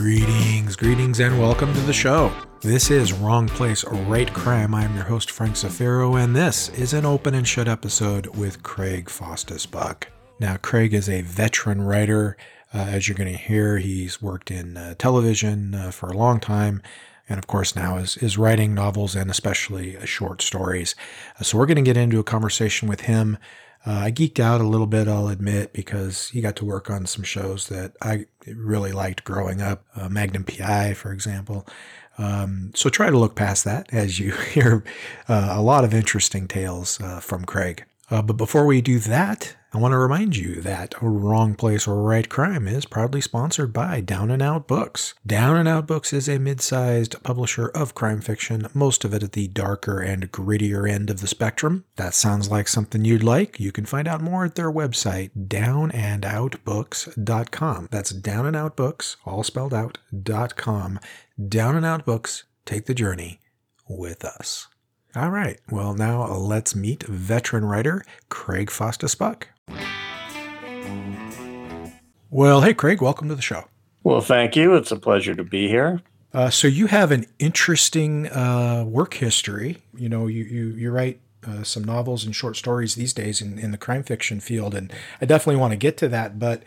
Greetings, greetings, and welcome to the show. This is Wrong Place, Write Crime. I'm your host, Frank Zafiro, and this is an open and shut episode with Craig Faustus Buck. Now, Craig is a veteran writer. Uh, as you're going to hear, he's worked in uh, television uh, for a long time, and of course, now is, is writing novels and especially uh, short stories. Uh, so, we're going to get into a conversation with him uh, I geeked out a little bit, I'll admit, because he got to work on some shows that I really liked growing up, uh, Magnum PI, for example. Um, so try to look past that as you hear uh, a lot of interesting tales uh, from Craig. Uh, but before we do that, I want to remind you that Wrong Place or Write Crime is proudly sponsored by Down and Out Books. Down and Out Books is a mid sized publisher of crime fiction, most of it at the darker and grittier end of the spectrum. That sounds like something you'd like. You can find out more at their website, downandoutbooks.com. That's Down and Out Books, all spelled out, dot com. Down and Out Books, take the journey with us. All right, well, now let's meet veteran writer Craig Faustus Buck. Well, hey, Craig, welcome to the show. Well, thank you. It's a pleasure to be here. Uh, so you have an interesting uh, work history. You know, you you, you write uh, some novels and short stories these days in, in the crime fiction field, and I definitely want to get to that. But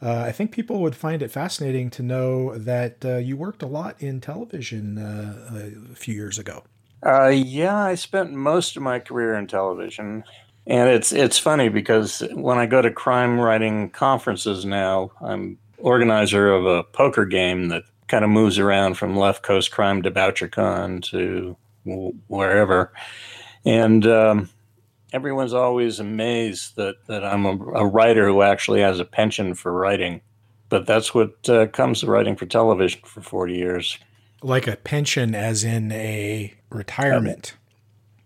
uh, I think people would find it fascinating to know that uh, you worked a lot in television uh, a few years ago. yeah, I spent most of my career in television. And it's it's funny because when I go to crime writing conferences now, I'm organizer of a poker game that kind of moves around from Left Coast Crime to BoucherCon to wherever, and um, everyone's always amazed that that I'm a, a, writer who actually has a pension for writing. But that's what uh, comes to writing for television for 40 years. Like a pension, as in a retirement.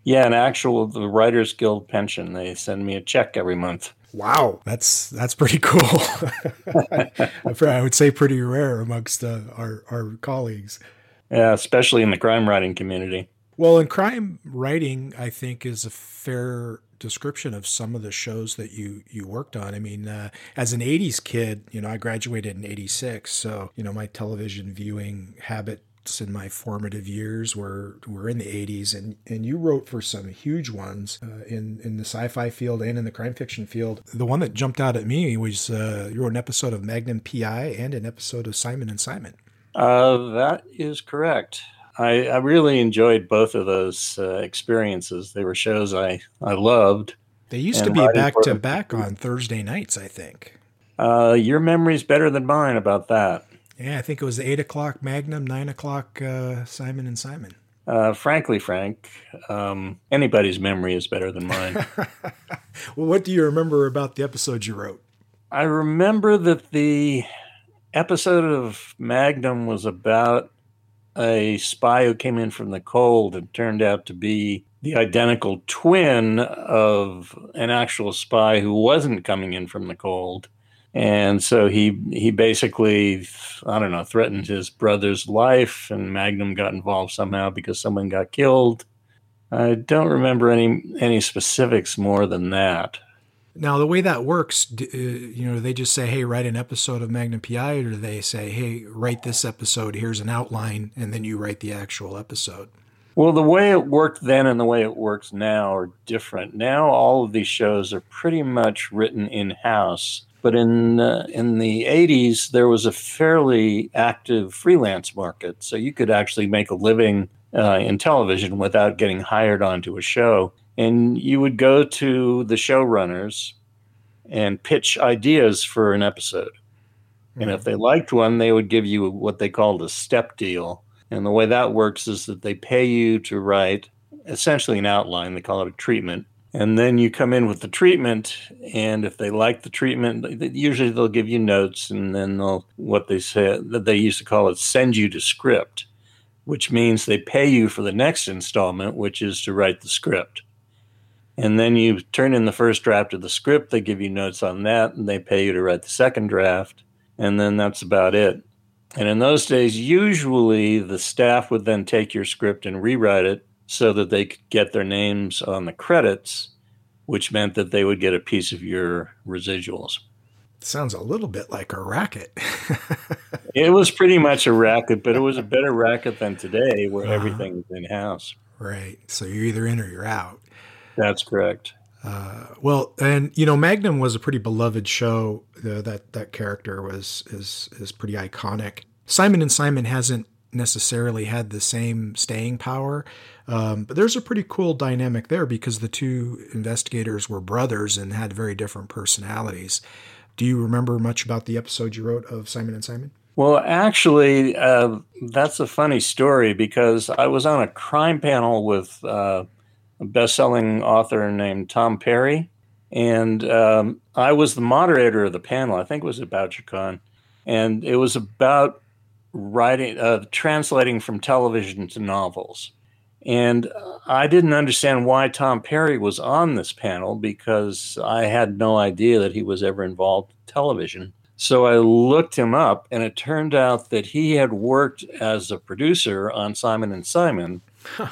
Yeah, an actual the Writers Guild pension. They send me a check every month. Wow, that's that's pretty cool. I would say pretty rare amongst uh, our our colleagues. Yeah, especially in the crime writing community. Well, in crime writing, I think is a fair description of some of the shows that you you worked on. I mean, uh, as an '80s kid, you know, I graduated in '86, so you know, my television viewing habit in my formative years were were in the 80s and and you wrote for some huge ones uh, in in the sci-fi field and in the crime fiction field. The one that jumped out at me was uh, you wrote an episode of magnum pi and an episode of simon and simon. Uh, that is correct. I, I really enjoyed both of those uh, experiences. They were shows i i loved. They used to be back to back on thursday nights i think. Uh, your memory's better than mine about that yeah, I think it was eight o'clock Magnum, nine o'clock uh, Simon and Simon. Uh, frankly, Frank, um, anybody's memory is better than mine. well, what do you remember about the episode you wrote? I remember that the episode of Magnum was about a spy who came in from the cold and turned out to be the identical twin of an actual spy who wasn't coming in from the cold and so he he basically I don't know threatened his brother's life, and Magnum got involved somehow because someone got killed. I don't remember any any specifics more than that. Now, the way that works, uh, you know, they just say, "Hey, write an episode of Magnum PI," or do they say, "Hey, write this episode. Here's an outline," and then you write the actual episode? Well, the way it worked then and the way it works now are different. Now, all of these shows are pretty much written in house but in uh, in the 80s, there was a fairly active freelance market, so you could actually make a living uh, in television without getting hired onto a show. And you would go to the showrunners and pitch ideas for an episode. And if they liked one, they would give you what they called a step deal. And the way that works is that they pay you to write essentially an outline. They call it a treatment and then you come in with the treatment and if they like the treatment usually they'll give you notes and then they'll what they said that they used to call it send you to script which means they pay you for the next installment which is to write the script. And then you turn in the first draft of the script they give you notes on that and they pay you to write the second draft and then that's about it. And in those days usually the staff would then take your script and rewrite it so that they could get their names on the credits, which meant that they would get a piece of your residuals. Sounds a little bit like a racket. it was pretty much a racket, but it was a better racket than today, where uh-huh. everything's in house. Right. So you're either in or you're out. That's correct. Uh, well, and you know, Magnum was a pretty beloved show. Uh, that that character was is is pretty iconic. Simon and Simon hasn't necessarily had the same staying power, um, but there's a pretty cool dynamic there because the two investigators were brothers and had very different personalities. Do you remember much about the episode you wrote of Simon and Simon? Well, actually, uh, that's a funny story because I was on a crime panel with uh, a best-selling author named Tom Perry, and um, I was the moderator of the panel. I think it was at BoucherCon, and it was about writing, uh, translating from television to novels. And I didn't understand why Tom Perry was on this panel because I had no idea that he was ever involved in television. So I looked him up, and it turned out that he had worked as a producer on Simon and Simon. Huh.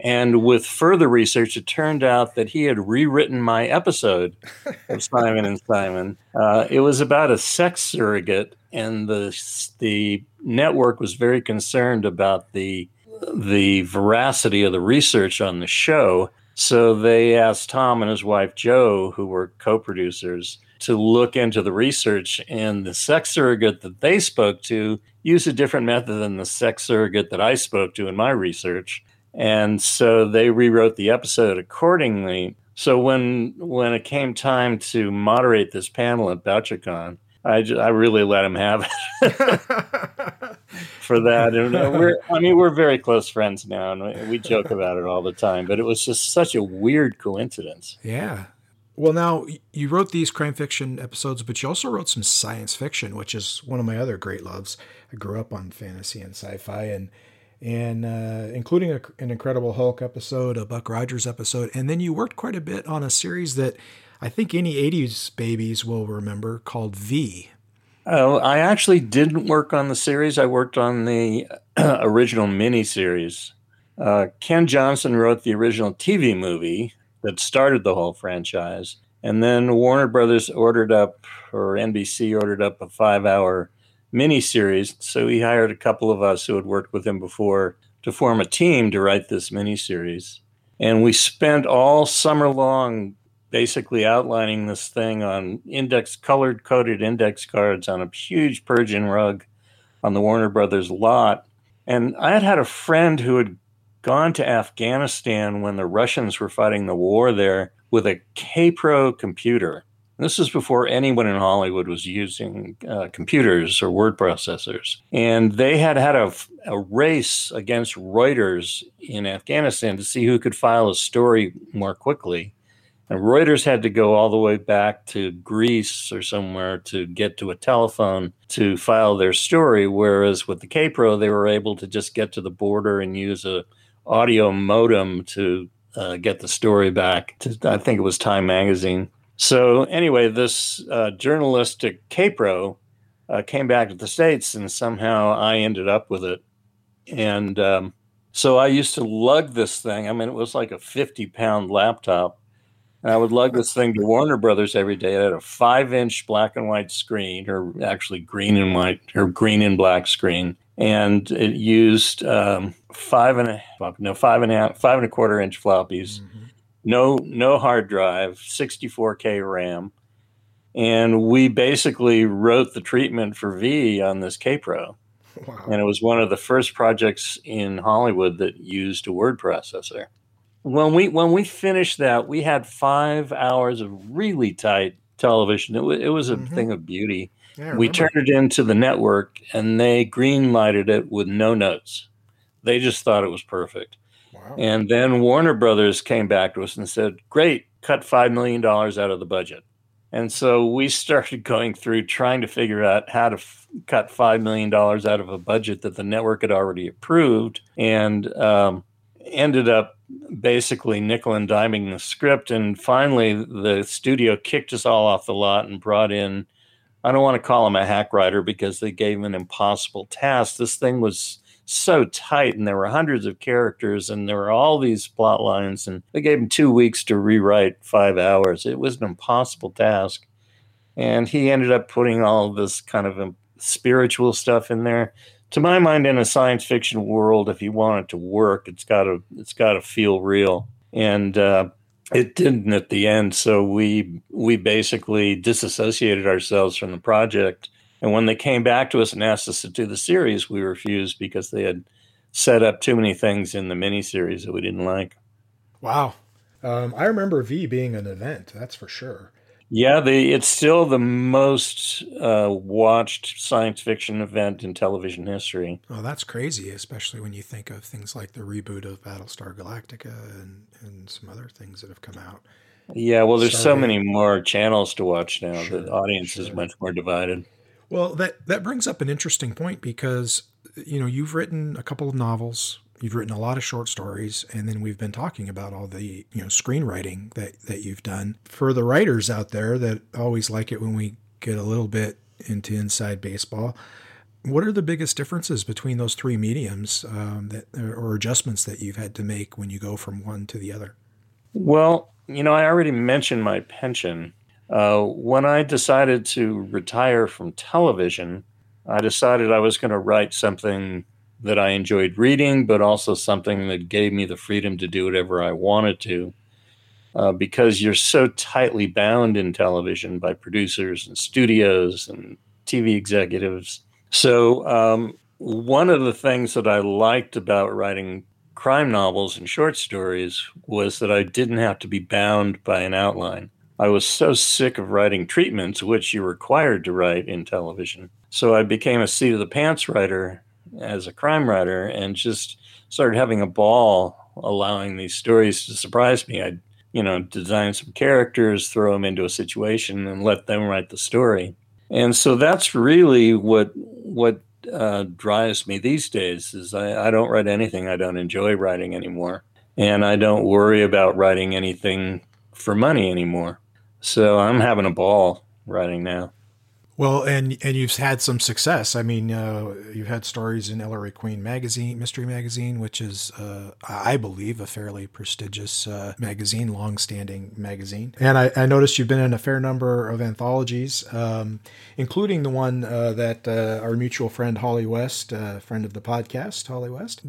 And with further research, it turned out that he had rewritten my episode of Simon and Simon. Uh, it was about a sex surrogate, and the the network was very concerned about the the veracity of the research on the show. So they asked Tom and his wife Jo, who were co-producers, to look into the research. And the sex surrogate that they spoke to used a different method than the sex surrogate that I spoke to in my research. And so they rewrote the episode accordingly. So when when it came time to moderate this panel at BoucherCon, I, just, I really let him have it for that. And uh, we're, I mean, we're very close friends now, and we joke about it all the time. But it was just such a weird coincidence. Yeah. Well, now you wrote these crime fiction episodes, but you also wrote some science fiction, which is one of my other great loves. I grew up on fantasy and sci-fi, and and uh, including a, an Incredible Hulk episode, a Buck Rogers episode, and then you worked quite a bit on a series that I think any 80s babies will remember called V. Oh, I actually didn't work on the series. I worked on the original miniseries. Uh, Ken Johnson wrote the original TV movie that started the whole franchise. And then Warner Brothers ordered up, or NBC ordered up a five hour miniseries. So he hired a couple of us who had worked with him before to form a team to write this miniseries. And we spent all summer long basically outlining this thing on index colored coded index cards on a huge Persian rug on the Warner Brothers lot. And I had had a friend who had gone to Afghanistan when the Russians were fighting the war there with a Kaypro computer. This was before anyone in Hollywood was using uh, computers or word processors. And they had had a, a, race against Reuters in Afghanistan to see who could file a story more quickly. And Reuters had to go all the way back to Greece or somewhere to get to a telephone to file their story. Whereas with the Kaypro, they were able to just get to the border and use a audio modem to uh, get the story back. To, I think it was Time Magazine. So anyway, this uh, journalistic Kaypro uh, came back to the states, and somehow I ended up with it. And um, so I used to lug this thing. I mean, it was like a fifty-pound laptop and I would lug this thing to Warner Brothers every day. It had a five inch black and white screen, or actually green and white, or green and black screen. And it used um, five and a no five and a half, five and a quarter inch floppies, mm-hmm. no no hard drive, 64k RAM, and we basically wrote the treatment for V on this Kaypro. Wow. And it was one of the first projects in Hollywood that used a word processor when we when we finished that, we had five hours of really tight television. It, w- it was a mm-hmm. thing of beauty. Yeah, we turned it into the network, and they green lighted it with no notes. They just thought it was perfect. Wow. And then Warner Brothers came back to us and said, "Great, cut five million dollars out of the budget." And so we started going through trying to figure out how to f- cut five million dollars out of a budget that the network had already approved, and um, ended up basically nickel and diming the script. And finally, the studio kicked us all off the lot and brought in, I don't want to call him a hack writer because they gave him an impossible task. This thing was so tight and there were hundreds of characters and there were all these plot lines and they gave him two weeks to rewrite five hours. It was an impossible task. And he ended up putting all this kind of spiritual stuff in there. To my mind, in a science fiction world, if you want it to work, it's got to it's got to feel real, and uh, it didn't at the end. So we we basically disassociated ourselves from the project. And when they came back to us and asked us to do the series, we refused because they had set up too many things in the miniseries that we didn't like. Wow. Um, I remember V being an event, that's for sure. Yeah, the it's still the most uh, watched science fiction event in television history. Oh, that's crazy, especially when you think of things like the reboot of Battlestar Galactica and, and some other things that have come out. Yeah, well, there's so many more channels to watch now. Sure, the audience sure. is much more divided. Well, that that brings up an interesting point because you know you've written a couple of novels You've written a lot of short stories, and then we've been talking about all the you know screenwriting that that you've done. For the writers out there that always like it when we get a little bit into inside baseball, what are the biggest differences between those three mediums um, that or adjustments that you've had to make when you go from one to the other? Well, you know, I already mentioned my pension. Uh, when I decided to retire from television, I decided I was going to write something that I enjoyed reading, but also something that gave me the freedom to do whatever I wanted to. Uh, because you're so tightly bound in television by producers and studios and TV executives. So, um, one of the things that I liked about writing crime novels and short stories was that I didn't have to be bound by an outline. I was so sick of writing treatments, which you're required to write in television. So I became a seat of the pants writer as a crime writer and just started having a ball allowing these stories to surprise me. I'd, you know, design some characters, throw them into a situation, and let them write the story. And so that's really what what uh, drives me these days. Is I, I don't write anything I don't enjoy writing anymore, and I don't worry about writing anything for money anymore. So I'm having a ball writing now. Well, and and you've had some success. I mean, uh, you've had stories in Ellery Queen magazine, Mystery Magazine, which is, uh, I believe, a fairly prestigious uh, magazine, long-standing magazine. And I, I, noticed you've been in a fair number of anthologies, um, including the one uh, that uh, our mutual friend Holly West, uh, friend of the podcast, Holly West,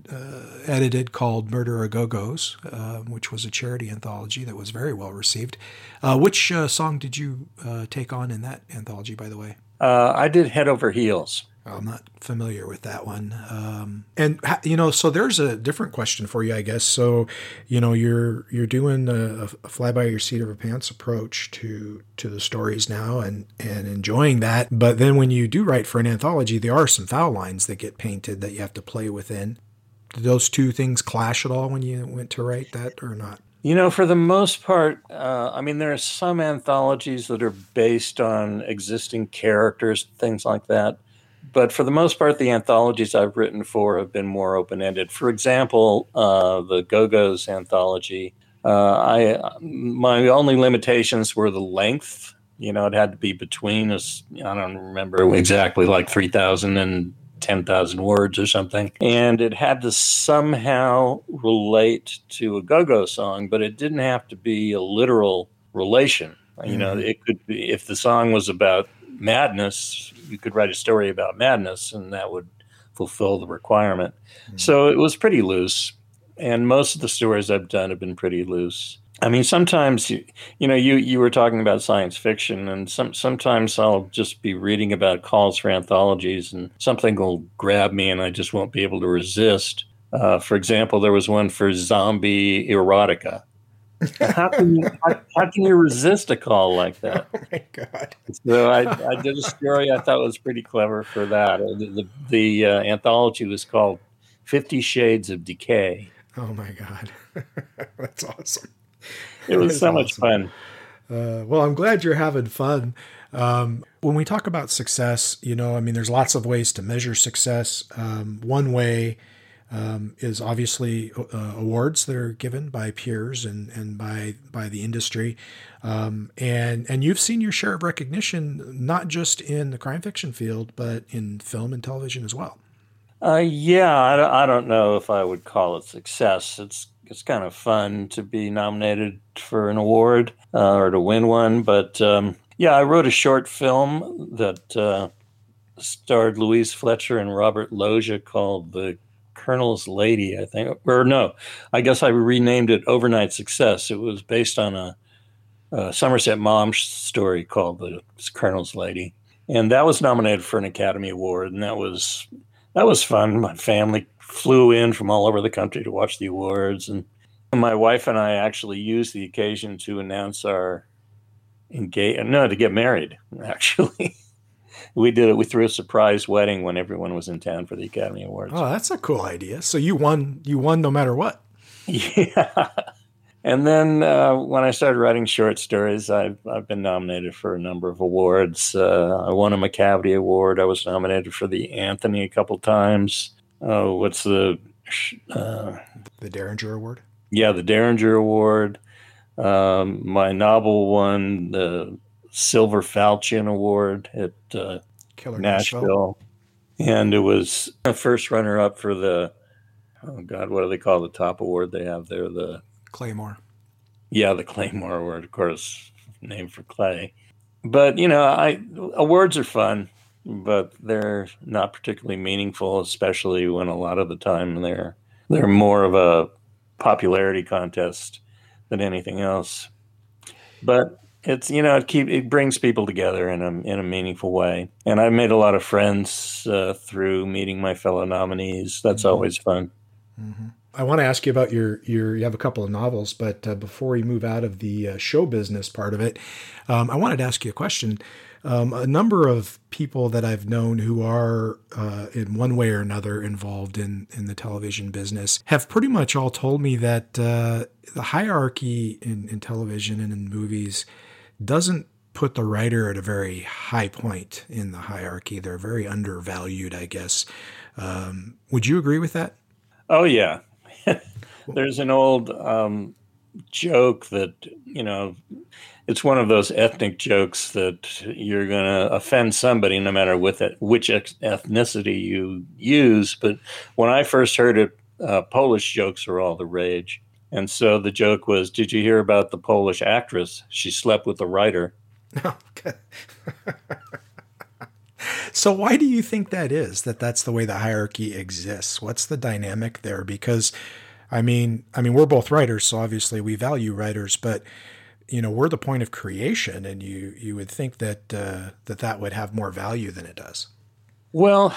edited called Murder a Go Go's, which was a charity anthology that was very well received. which song did you take on in that anthology, by the way? Uh, I did Head Over Heels. I'm not familiar with that one. Um, and you know, so there's a different question for you, I guess. So, you know, you're you're doing a, a fly by your seat of your pants approach to to the stories now, and and enjoying that. But then when you do write for an anthology, there are some foul lines that get painted that you have to play within. Did those two things clash at all when you went to write that, or not? You know, for the most part, uh, I mean, there are some anthologies that are based on existing characters, things like that. But for the most part, the anthologies I've written for have been more open ended. For example, uh, the Go Go's anthology, uh, I my only limitations were the length. You know, it had to be between us. I don't remember exactly, like three thousand and 10,000 words or something. And it had to somehow relate to a go go song, but it didn't have to be a literal relation. Mm-hmm. You know, mm-hmm. it could be, if the song was about madness, you could write a story about madness and that would fulfill the requirement. Mm-hmm. So it was pretty loose. And most of the stories I've done have been pretty loose. I mean, sometimes you, you know, you you were talking about science fiction, and some sometimes I'll just be reading about calls for anthologies, and something will grab me, and I just won't be able to resist. Uh, for example, there was one for zombie erotica. How can you how, how, can you resist a call like that? Oh my god! So I, I did a story I thought was pretty clever for that. Uh, the the, the uh, anthology was called Fifty Shades of Decay. Oh my god, that's awesome! It was so awesome. much fun. Uh, well, I'm glad you're having fun. Um, when we talk about success, you know, I mean, there's lots of ways to measure success. Um, one way um, is obviously uh, awards that are given by peers and, and by by the industry, um, and and you've seen your share of recognition not just in the crime fiction field, but in film and television as well. Uh, yeah, I, I don't know if I would call it success. It's it's kind of fun to be nominated for an award uh, or to win one. But um, yeah, I wrote a short film that uh, starred Louise Fletcher and Robert Loggia called The Colonel's Lady, I think. Or no, I guess I renamed it Overnight Success. It was based on a, a Somerset Maugham story called The Colonel's Lady. And that was nominated for an Academy Award, and that was that was fun. My family flew in from all over the country to watch the awards, and my wife and I actually used the occasion to announce our engage no to get married actually. We did it we threw a surprise wedding when everyone was in town for the academy awards. Oh that's a cool idea. So you won you won no matter what. Yeah and then uh, when i started writing short stories I've, I've been nominated for a number of awards uh, i won a macavity award i was nominated for the anthony a couple times uh, what's the uh, the derringer award yeah the derringer award um, my novel won the Silver Falchion Award at uh, Nashville. Nashville. And it was a first runner up for the, oh God, what do they call the top award they have there? The Claymore. Yeah, the Claymore Award, of course, named for Clay. But, you know, I awards are fun, but they're not particularly meaningful, especially when a lot of the time they're they're more of a popularity contest than anything else. But it's you know it keep it brings people together in a in a meaningful way, and I've made a lot of friends uh, through meeting my fellow nominees. That's mm-hmm. always fun. Mm-hmm. I want to ask you about your your you have a couple of novels, but uh, before we move out of the uh, show business part of it, um, I wanted to ask you a question. Um, a number of people that I've known who are, uh, in one way or another, involved in in the television business have pretty much all told me that uh, the hierarchy in, in television and in movies doesn't put the writer at a very high point in the hierarchy. They're very undervalued, I guess. Um, would you agree with that? Oh yeah. There's an old um, joke that you know it's one of those ethnic jokes that you're going to offend somebody no matter with it, which ethnicity you use. But when I first heard it, uh, Polish jokes are all the rage. And so the joke was, "Did you hear about the Polish actress? She slept with the writer." Okay. so why do you think that is? That that's the way the hierarchy exists? What's the dynamic there? Because, I mean, I mean, we're both writers, so obviously we value writers, but you know we're the point of creation, and you you would think that uh, that that would have more value than it does. Well,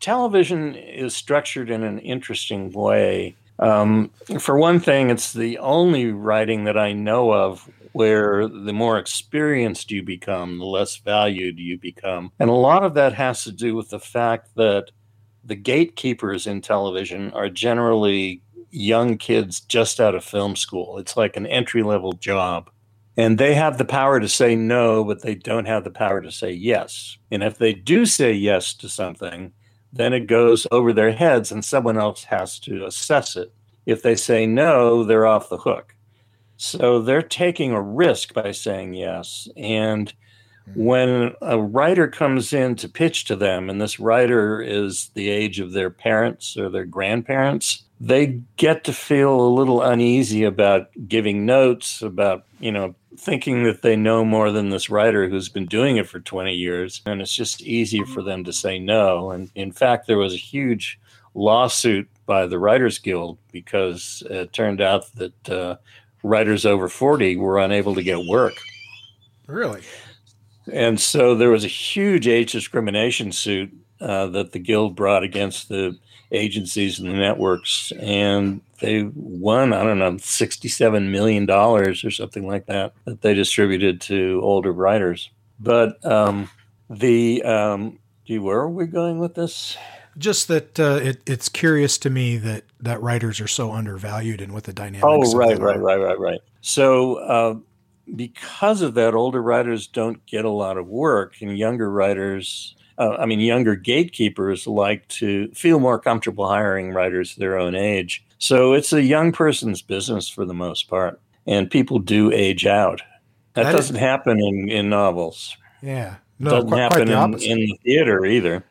television is structured in an interesting way. Um, for one thing, it's the only writing that I know of where the more experienced you become, the less valued you become. And a lot of that has to do with the fact that the gatekeepers in television are generally young kids just out of film school. It's like an entry level job. And they have the power to say no, but they don't have the power to say yes. And if they do say yes to something, then it goes over their heads and someone else has to assess it. If they say no, they're off the hook. So they're taking a risk by saying yes. And hmm. when a writer comes in to pitch to them, and this writer is the age of their parents or their grandparents, they get to feel a little uneasy about giving notes, about, you know, thinking that they know more than this writer who's been doing it for 20 years. And it's just easy for them to say no. And in fact, there was a huge lawsuit by the Writers Guild because it turned out that uh, writers over 40 were unable to get work. Really? And so there was a huge age discrimination suit uh, that the Guild brought against the agencies and the networks. And they won, I don't know, $67 million or something like that, that they distributed to older writers. But um, the, um, gee, where are we going with this? Just that uh, it, it's curious to me that, that writers are so undervalued and what the dynamics. Oh, right, right, right, right, right. So, uh, because of that, older writers don't get a lot of work, and younger writers uh, I mean, younger gatekeepers like to feel more comfortable hiring writers their own age. So it's a young person's business for the most part, and people do age out. That, that doesn't is, happen in, in novels. Yeah, no, doesn't quite, happen quite in, in, the theater either.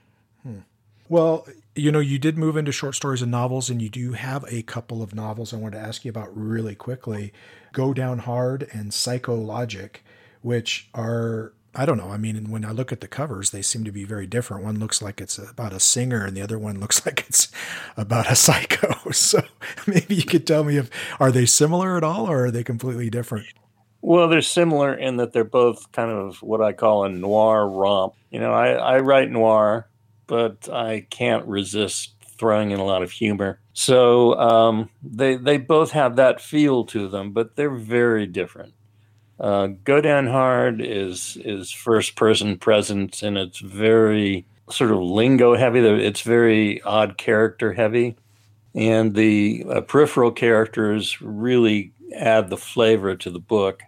Well, you know, you did move into short stories and novels, and you do have a couple of novels I wanted to ask you about really quickly. Go Down Hard and Psychologic, which are I don't know. I mean, when I look at the covers, they seem to be very different. One looks like it's about a singer, and the other one looks like it's about a psycho. So maybe you could tell me if are they similar at all, or are they completely different? Well, they're similar in that they're both kind of what I call a noir romp. You know, I, I write noir, but I can't resist throwing in a lot of humor. So um, they they both have that feel to them, but they're very different. Uh, Go Down Hard is is first person presence, and it's very sort of lingo heavy. It's very odd character heavy, and the uh, peripheral characters really add the flavor to the book.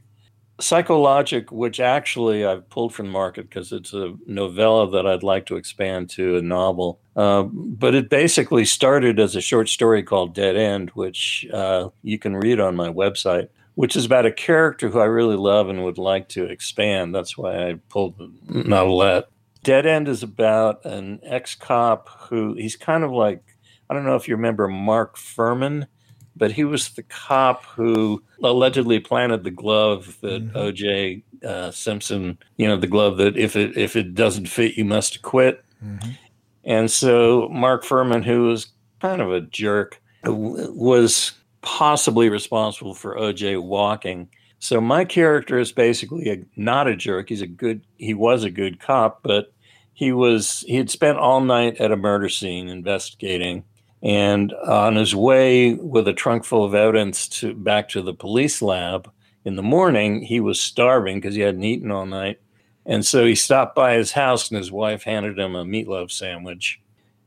Psychologic, which actually I've pulled from the market because it's a novella that I'd like to expand to a novel. Uh, but it basically started as a short story called Dead End, which uh, you can read on my website, which is about a character who I really love and would like to expand. That's why I pulled the novelette. Dead End is about an ex cop who he's kind of like, I don't know if you remember Mark Fuhrman but he was the cop who allegedly planted the glove that mm-hmm. O.J. Uh, Simpson, you know, the glove that if it if it doesn't fit, you must quit. Mm-hmm. And so Mark Fuhrman, who was kind of a jerk, was possibly responsible for O.J. walking. So my character is basically a, not a jerk. He's a good. He was a good cop, but he was he had spent all night at a murder scene investigating and on his way with a trunk full of evidence to back to the police lab in the morning, he was starving because he hadn't eaten all night. And so he stopped by his house, and his wife handed him a meatloaf sandwich.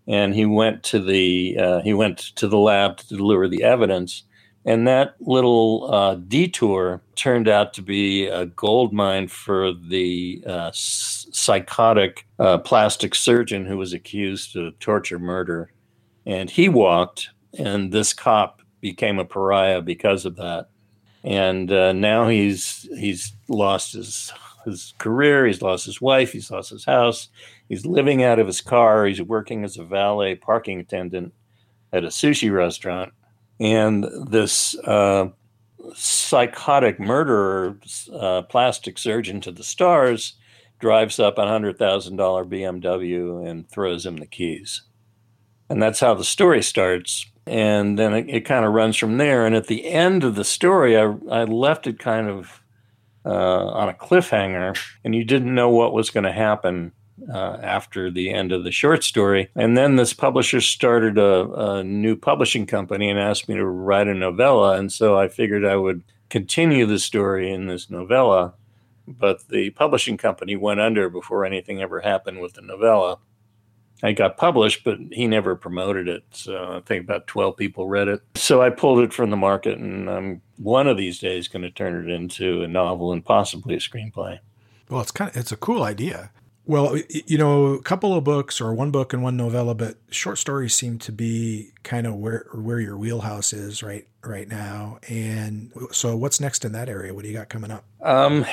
And he went to the uh, he went to the lab to deliver the evidence. And that little uh, detour turned out to be a gold mine for the uh, psychotic uh, plastic surgeon who was accused of torture murder and he walked, and this cop became a pariah because of that. And uh, now he's he's lost his his career, he's lost his wife, he's lost his house, he's living out of his car, he's working as a valet parking attendant at a sushi restaurant, and this uh, psychotic murderer, uh, plastic surgeon to the stars, drives up a hundred thousand dollar BMW and throws him the keys. And that's how the story starts. And then it, it kind of runs from there. And at the end of the story, I, I left it kind of uh, on a cliffhanger, and you didn't know what was going to happen uh, after the end of the short story. And then this publisher started a, a, new publishing company and asked me to write a novella. And so I figured I would continue the story in this novella. But the publishing company went under before anything ever happened with the novella it got published, but he never promoted it. So I think about 12 people read it. So I pulled it from the market, and I'm one of these days going to turn it into a novel and possibly a screenplay. Well, it's kind of it's a cool idea. Well, you know, a couple of books or one book and one novella, but short stories seem to be kind of where where your wheelhouse is right right now. And so, what's next in that area? What do you got coming up? Um,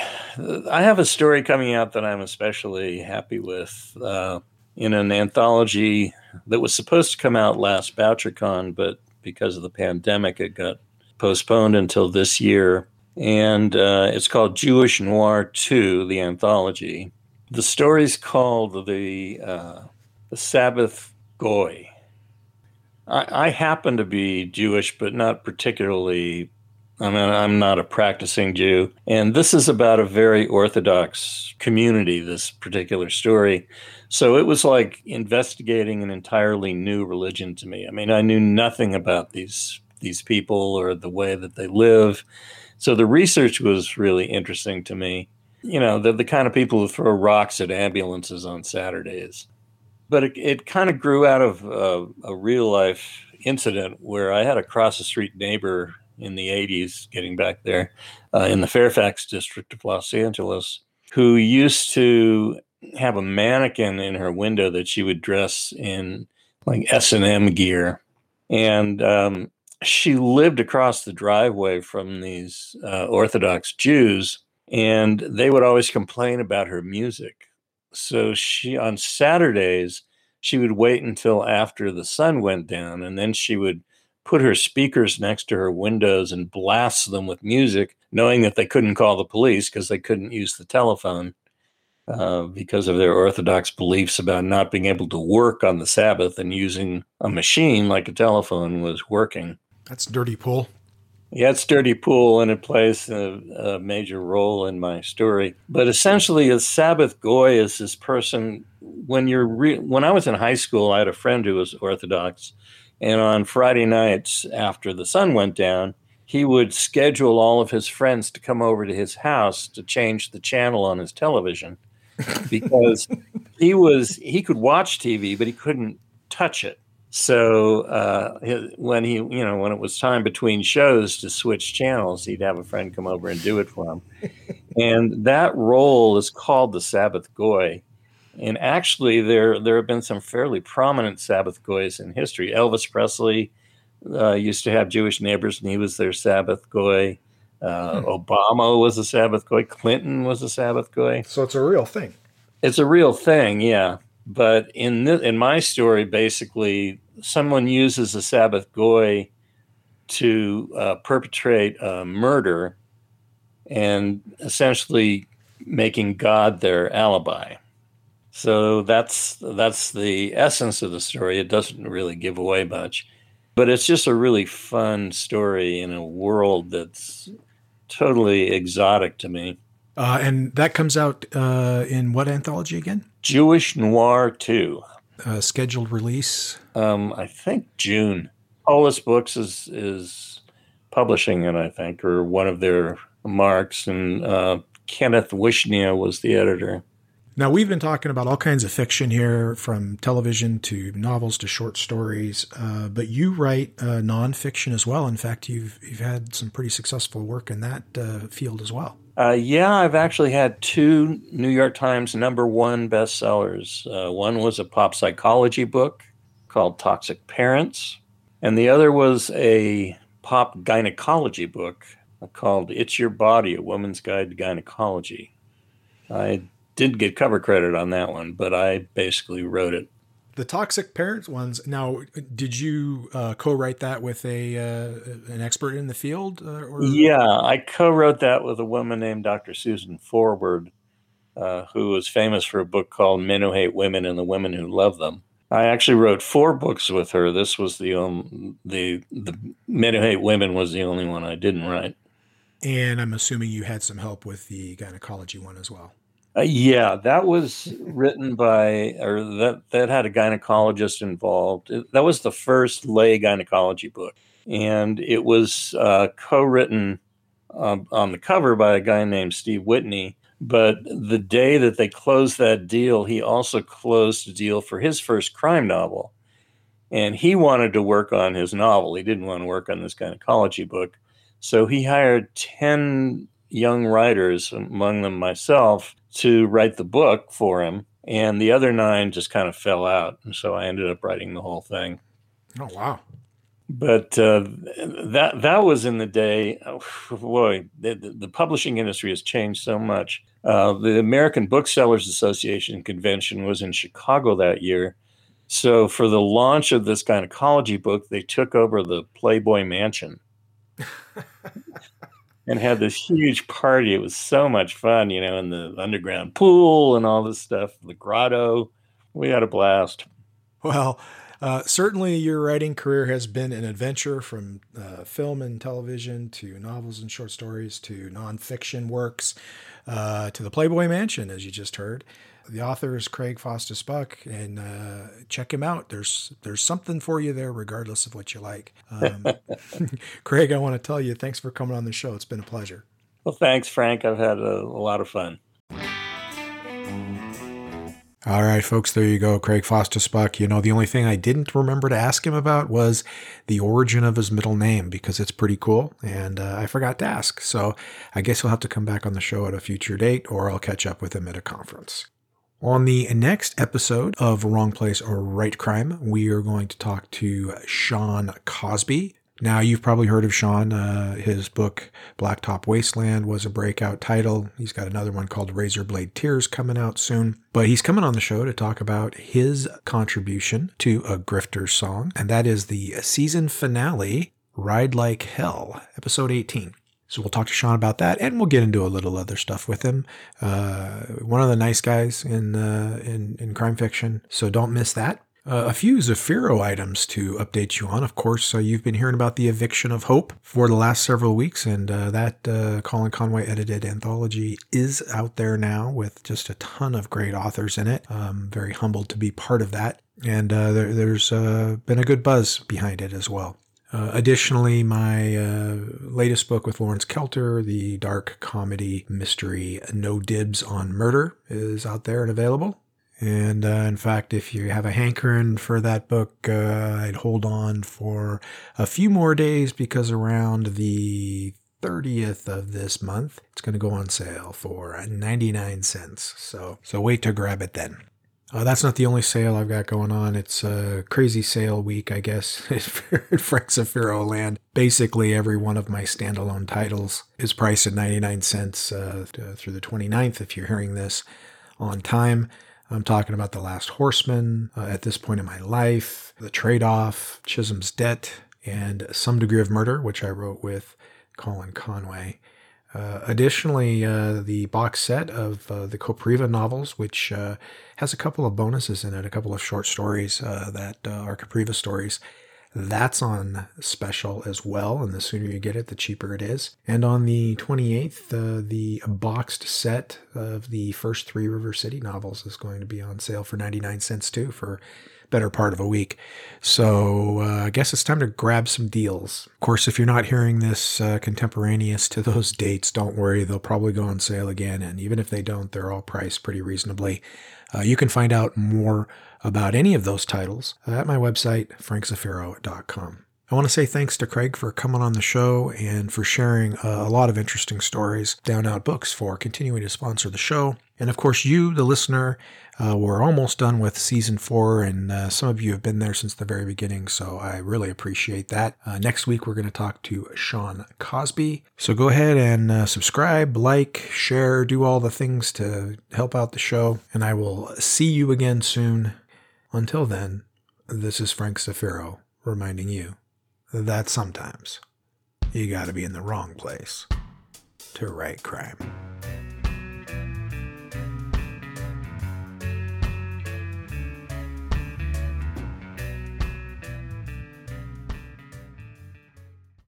I have a story coming out that I'm especially happy with. Uh, in an anthology that was supposed to come out last BoucherCon, but because of the pandemic, it got postponed until this year. And uh, it's called Jewish Noir 2, the anthology. The story's called The, uh, the Sabbath Goy. I, I happen to be Jewish, but not particularly I mean, I'm not a practicing Jew. And this is about a very Orthodox community, this particular story. So it was like investigating an entirely new religion to me. I mean, I knew nothing about these these people or the way that they live. So the research was really interesting to me. You know, they're the kind of people who throw rocks at ambulances on Saturdays. But it, it kind of grew out of uh, a real life incident where I had a cross the street neighbor in the 80s, getting back there, uh, in the Fairfax district of Los Angeles, who used to have a mannequin in her window that she would dress in like S&M gear. And um, she lived across the driveway from these uh, Orthodox Jews, and they would always complain about her music. So she, on Saturdays, she would wait until after the sun went down, and then she would put her speakers next to her windows and blast them with music, knowing that they couldn't call the police because they couldn't use the telephone. Uh, because of their orthodox beliefs about not being able to work on the Sabbath and using a machine like a telephone was working. That's dirty pool. Yeah, it's dirty pool, and it plays a, a major role in my story. But essentially, a Sabbath goy is this person. When you're re- when I was in high school, I had a friend who was Orthodox, and on Friday nights after the sun went down, he would schedule all of his friends to come over to his house to change the channel on his television because he was he could watch TV, but he couldn't touch it. So uh, when he, you know, when it was time between shows to switch channels, he'd have a friend come over and do it for him. and that role is called the Sabbath Goy. And actually, there there have been some fairly prominent Sabbath Goys in history. Elvis Presley uh, used to have Jewish neighbors, and he was their Sabbath Goy. Uh, hmm. Obama was a Sabbath Goy. Clinton was a Sabbath Goy. So it's a real thing. It's a real thing, yeah. But in this, in my story, basically, someone uses a Sabbath goy to uh, perpetrate a murder and essentially making God their alibi. So that's that's the essence of the story. It doesn't really give away much, but it's just a really fun story in a world that's totally exotic to me. Uh, and that comes out uh, in what anthology again? Jewish Noir 2. Uh, scheduled release? Um, I think June. Polis Books is is publishing it, I think, or one of their marks. And uh, Kenneth Wishnia was the editor. Now, we've been talking about all kinds of fiction here, from television to novels to short stories, uh, but you write uh, nonfiction as well. In fact, you've, you've had some pretty successful work in that uh, field as well. Uh, yeah, I've actually had two New York Times number one bestsellers. Uh, one was a pop psychology book called Toxic Parents, and the other was a pop gynecology book called It's Your Body, A Woman's Guide to Gynecology. I did get cover credit on that one, but I basically wrote it the toxic parents ones. Now, did you uh, co-write that with a uh, an expert in the field? Uh, or? Yeah, I co-wrote that with a woman named Dr. Susan Forward, uh, who was famous for a book called "Men Who Hate Women and the Women Who Love Them." I actually wrote four books with her. This was the um, the the Men Who Hate Women was the only one I didn't write. And I'm assuming you had some help with the gynecology one as well. Uh, yeah, that was written by, or that that had a gynecologist involved. It, that was the first lay gynecology book, and it was uh, co-written um, on the cover by a guy named Steve Whitney. But the day that they closed that deal, he also closed a deal for his first crime novel, and he wanted to work on his novel. He didn't want to work on this gynecology book, so he hired ten young writers, among them myself, to write the book for him. And the other nine just kind of fell out. And so I ended up writing the whole thing. Oh, wow. But uh, that that was in the day. Oh, boy, the, the, publishing industry has changed so much. Uh, the American Booksellers Association convention was in Chicago that year. So for the launch of this gynecology book, they took over the Playboy Mansion. and had this huge party. It was so much fun, you know, in the underground pool and all this stuff, the grotto. We had a blast. Well, uh, certainly your writing career has been an adventure from uh, film and television to novels and short stories to nonfiction works uh, to the Playboy Mansion, as you just heard. The author is Craig Faustus Buck, and uh, check him out. There's there's something for you there, regardless of what you like. Um, Craig, I want to tell you, thanks for coming on the show. It's been a pleasure. Well, thanks, Frank. I've had a, a lot of fun. All right, folks, there you go. Craig Faustus Buck. You know, the only thing I didn't remember to ask him about was the origin of his middle name because it's pretty cool and uh, I forgot to ask. So I guess he'll have to come back on the show at a future date or I'll catch up with him at a conference. On the next episode of Wrong Place or Write Crime, we are going to talk to Shawn Cosby. Now, you've probably heard of Shawn. Uh, his book, Blacktop Wasteland, was a breakout title. He's got another one called Razor Blade Tears coming out soon. But he's coming on the show to talk about his contribution to a grifter song, and that is the season finale, Ride Like Hell, episode 18. So we'll talk to Shawn about that, and we'll get into a little other stuff with him. Uh, one of the nice guys in uh, in in crime fiction, so don't miss that. Uh, a few Zafiro items to update you on. Of course, uh, you've been hearing about the eviction of Hope for the last several weeks, and uh, that uh, Colin Conway edited anthology is out there now with just a ton of great authors in it. I'm very humbled to be part of that, and uh, there, has uh, been a good buzz behind it as well. Additionally, my latest book with Lawrence Kelter, the dark comedy mystery No Dibs on Murder, is out there and available. And uh, in fact, if you have a hankering for that book, uh, I'd hold on for a few more days because around the 30th of this month, it's going to go on sale for 99 cents. So, so wait to grab it then. Uh, that's not the only sale I've got going on. It's a crazy sale week, I guess, at Frank Zafiro land. Basically, every one of my standalone titles is priced at 99 cents uh, through the 29th if you're hearing this on time. I'm talking about The Last Horseman uh, at this point in my life, The Trade Off, Chisholm's Debt, and Some Degree of Murder, which I wrote with Colin Conway. Uh, additionally, uh, the box set of uh, the Kopriva novels, which uh, has a couple of bonuses in it, a couple of short stories uh, that are Kopriva stories, that's on special as well, and the sooner you get it, the cheaper it is. And on the 28th, uh, the boxed set of the first three River City novels is going to be on sale for 99 cents too for better part of a week. So uh, I guess it's time to grab some deals. Of course, if you're not hearing this uh, contemporaneous to those dates, don't worry, they'll probably go on sale again. And even if they don't, they're all priced pretty reasonably. Uh, you can find out more about any of those titles at my website, frankzafiro.com. I want to say thanks to Craig for coming on the show and for sharing uh, a lot of interesting stories. Down Out Books for continuing to sponsor the show. And of course, you, the listener, uh, we're almost done with season four, and uh, some of you have been there since the very beginning, so I really appreciate that. Uh, next week, we're going to talk to Shawn Cosby. So go ahead and uh, subscribe, like, share, do all the things to help out the show, and I will see you again soon. Until then, this is Frank Zafiro reminding you that sometimes you got to be in the wrong place to write crime.